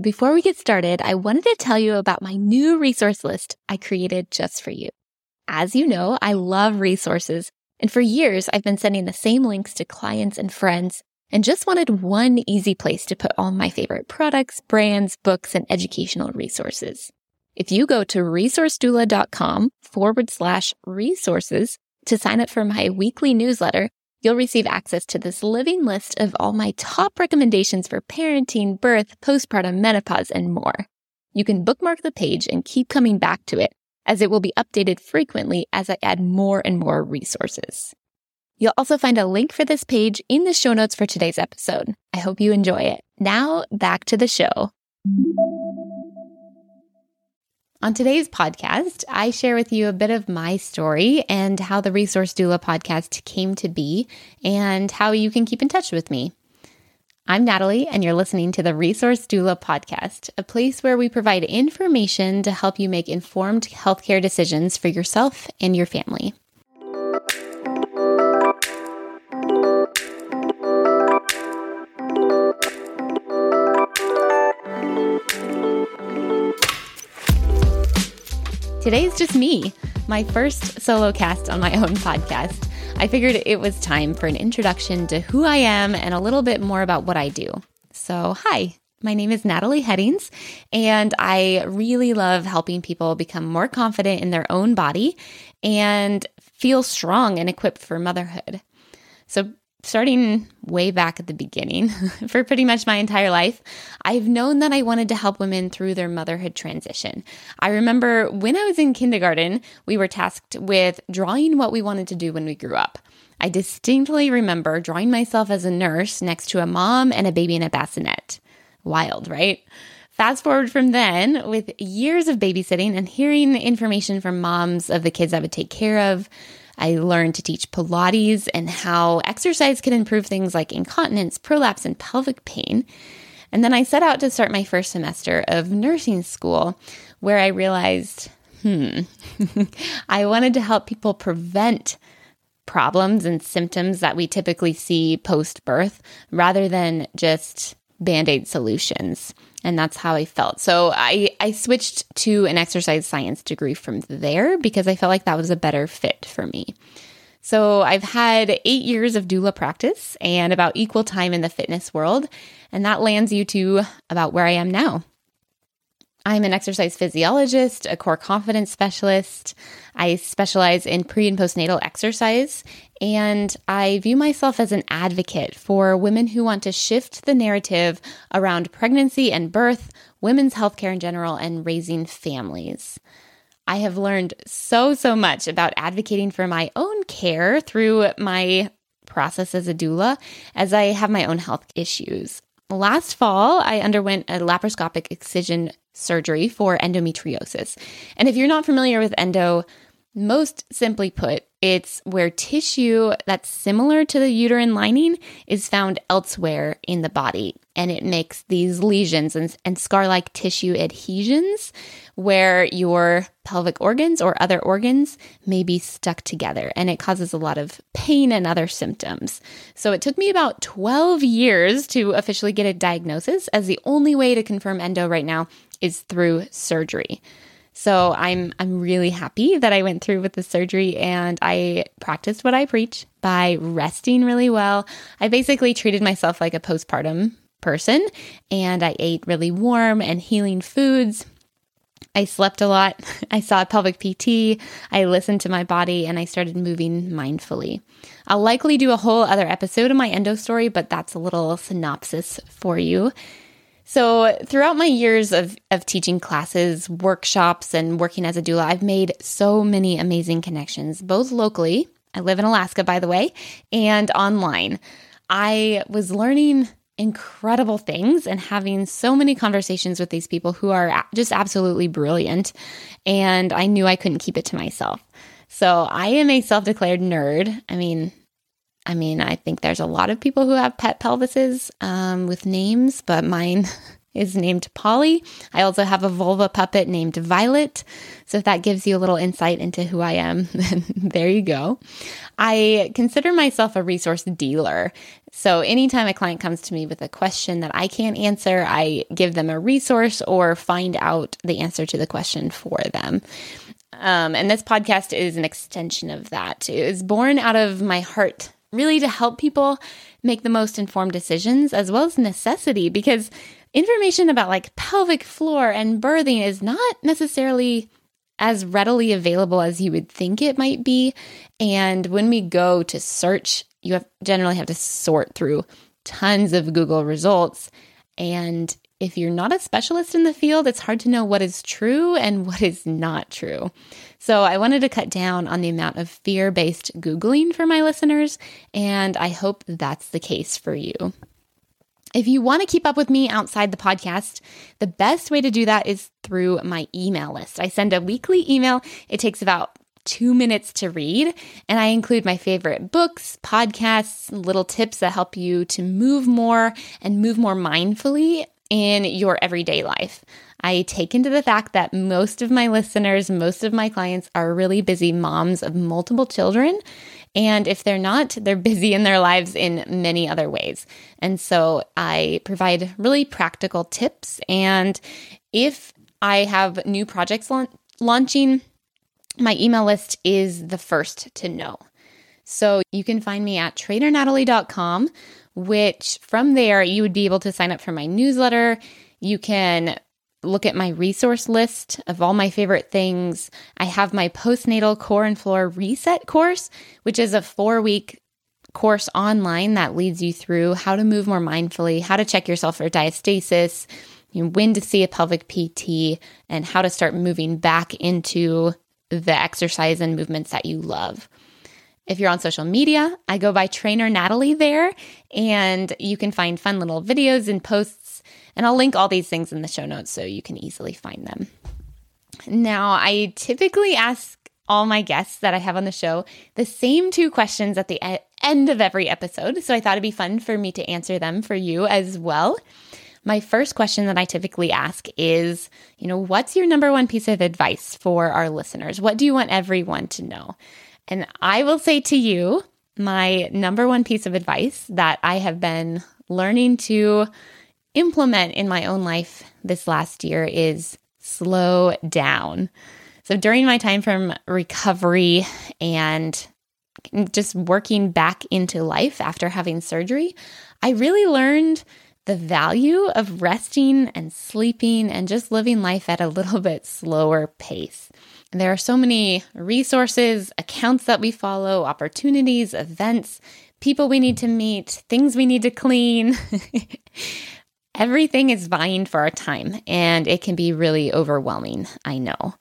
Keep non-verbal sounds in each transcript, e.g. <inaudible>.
Before we get started, I wanted to tell you about my new resource list I created just for you. As you know, I love resources, and for years I've been sending the same links to clients and friends and just wanted one easy place to put all my favorite products, brands, books, and educational resources. If you go to resourcedoula.com forward slash resources to sign up for my weekly newsletter, you'll receive access to this living list of all my top recommendations for parenting, birth, postpartum, menopause, and more. You can bookmark the page and keep coming back to it as it will be updated frequently as I add more and more resources. You'll also find a link for this page in the show notes for today's episode. I hope you enjoy it. Now, back to the show. On today's podcast, I share with you a bit of my story and how the Resource Doula podcast came to be and how you can keep in touch with me. I'm Natalie, and you're listening to the Resource Doula podcast, a place where we provide information to help you make informed healthcare decisions for yourself and your family. Today's just me, my first solo cast on my <laughs> own podcast. I figured it was time for an introduction to who I am and a little bit more about what I do. So, hi, my name is Natalie Headings, and I really love helping people become more confident in their own body and feel strong and equipped for motherhood. So, starting way back at the beginning <laughs> for pretty much my entire life, I've known that I wanted to help women through their motherhood transition. I remember when I was in kindergarten, we were tasked with drawing what we wanted to do when we grew up. I distinctly remember drawing myself as a nurse next to a mom and a baby in a bassinet. Wild, right? Fast forward from then, with years of babysitting and hearing information from moms of the kids I would take care of, I learned to teach Pilates and how exercise can improve things like incontinence, prolapse, and pelvic pain. And then I set out to start my first semester of nursing school, where I realized, hmm, <laughs> I wanted to help people prevent problems and symptoms that we typically see post birth rather than just band aid solutions and that's how I felt. So I I switched to an exercise science degree from there because I felt like that was a better fit for me. So I've had 8 years of doula practice and about equal time in the fitness world, and that lands you to about where I am now. I'm an exercise physiologist, a core confidence specialist. I specialize in pre and postnatal exercise, and I view myself as an advocate for women who want to shift the narrative around pregnancy and birth, women's healthcare in general, and raising families. I have learned so, so much about advocating for my own care through my process as a doula as I have my own health issues. Last fall, I underwent a laparoscopic excision surgery for endometriosis. And if you're not familiar with endo, most simply put, it's where tissue that's similar to the uterine lining is found elsewhere in the body. And it makes these lesions and, and scar like tissue adhesions where your pelvic organs or other organs may be stuck together. And it causes a lot of pain and other symptoms. So it took me about 12 years to officially get a diagnosis, as the only way to confirm endo right now is through surgery. So I'm I'm really happy that I went through with the surgery and I practiced what I preach by resting really well. I basically treated myself like a postpartum person and I ate really warm and healing foods. I slept a lot. <laughs> I saw a pelvic PT. I listened to my body and I started moving mindfully. I'll likely do a whole other episode of my endo story, but that's a little synopsis for you. So, throughout my years of, of teaching classes, workshops, and working as a doula, I've made so many amazing connections, both locally. I live in Alaska, by the way, and online. I was learning incredible things and having so many conversations with these people who are just absolutely brilliant. And I knew I couldn't keep it to myself. So, I am a self declared nerd. I mean, I mean, I think there's a lot of people who have pet pelvises um, with names, but mine <laughs> is named Polly. I also have a vulva puppet named Violet. So if that gives you a little insight into who I am, then <laughs> there you go. I consider myself a resource dealer. So anytime a client comes to me with a question that I can't answer, I give them a resource or find out the answer to the question for them. Um, and this podcast is an extension of that. It was born out of my heart, really to help people make the most informed decisions as well as necessity, because information about like pelvic floor and birthing is not necessarily as readily available as you would think it might be. And when we go to search, you have generally have to sort through tons of Google results. And if you're not a specialist in the field, it's hard to know what is true and <laughs> what is not true. So, I wanted to cut down on the amount of fear based Googling for my listeners, and I hope that's the case for you. If you want to keep up with me outside the podcast, the best way to do that is through my email list. I send a weekly email. It takes about two minutes to read, and I include my favorite books, podcasts, little tips that help you to move more and move more mindfully in your everyday life. I take into the fact that most of my listeners, most of my clients are really busy moms of multiple children. And if they're not, they're busy in their lives in many other ways. And so I provide really practical tips. And if I have new projects la- launching, my email list is the first to know. So you can find me at trainernatalie.com which from there you would be able to sign up for my newsletter. You can look at my resource list of all my favorite things. I have my postnatal core and floor reset course, which is a four week course online that leads you through how to move more mindfully, how to check yourself for diastasis, you know, when to see a pelvic PT, and how to start moving back into the exercise and movements that you love. If you're on social media, I go by Trainer Natalie there, and you can find fun little videos and posts. And I'll link all these things in the show notes so you can easily find them. Now, I typically ask all my guests that I have on the show the same two questions at the end of every episode. So I thought it'd be fun for me to answer them for you as well. My first question that I typically ask is, you know, what's your number one piece of advice for our listeners? What do you want everyone to know? And I will say to you, my number one piece of advice that I have been learning to implement in my own life this last year is slow down. So during my time from recovery and just working back into life after having surgery, I really learned the value of resting and sleeping and just living life at a little bit slower pace. There are so many resources, accounts that we follow, opportunities, events, people we need to meet, things we need to clean. <laughs> Everything is vying for our time, and it can be really overwhelming, I know.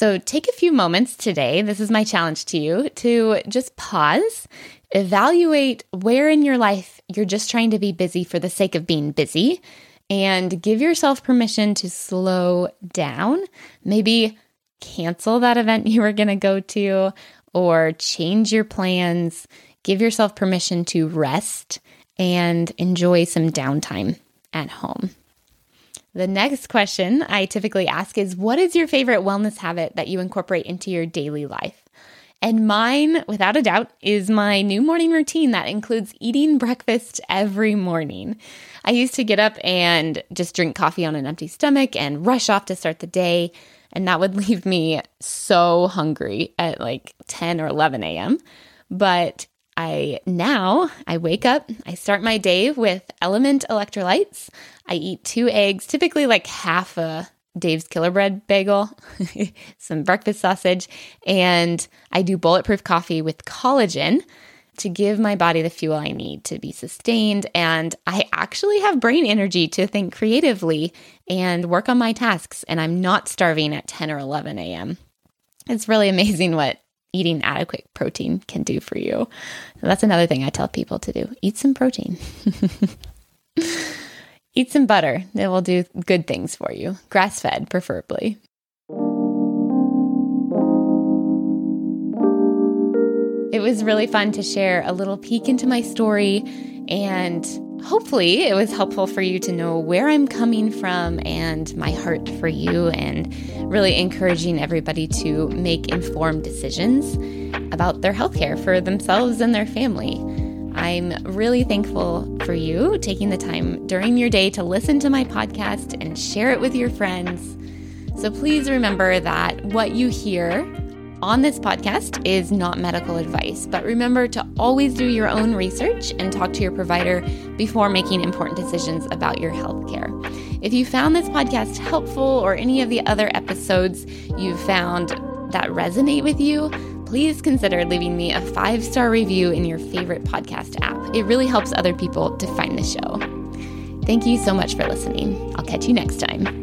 So take a few moments today. This is my challenge to you to just pause, evaluate where in your life you're just trying to be busy for the sake of being busy, and give yourself permission to slow down. Maybe cancel that event <laughs> you were going to go to or change your plans. Give yourself permission to rest and enjoy some downtime at home. The next question I typically ask is What is your favorite wellness habit that you incorporate into your daily life? And mine, without a doubt, is my new morning routine that includes eating breakfast every morning. I used to get up and just drink coffee on an empty stomach and rush off to start the day. And that would <laughs> leave me so hungry at like 10 or 11 a.m. But I now I wake up, I start my day with LMNT electrolytes. I eat two eggs, typically like half a Dave's Killer Bread bagel, <laughs> some breakfast sausage, and I do bulletproof coffee with collagen to give my body the fuel I need to be sustained. And I actually have brain energy to think creatively and work on my tasks. And I'm not starving at 10 or 11 a.m. It's really <laughs> amazing what eating adequate protein can do for you. that's another thing I tell people to do eat some protein. <laughs> eat some butter. It will do good things for you, grass fed, preferably. It was really fun to share a little peek into my story and hopefully, it was helpful for you to know where I'm coming from and my heart for you, and really encouraging everybody to make informed decisions about their healthcare for themselves and their family. I'm really thankful for you taking the time during your day to listen to my podcast and share it with your friends. So please remember that what you hear on this podcast is not medical advice, but remember to always do your own research and talk to your provider before making important decisions about your health care. If you found this podcast helpful or any of the other episodes you found that resonate with you, please consider leaving me a five star review in your favorite podcast app. It really helps other people to find the show. Thank you so much for listening. I'll catch you next time.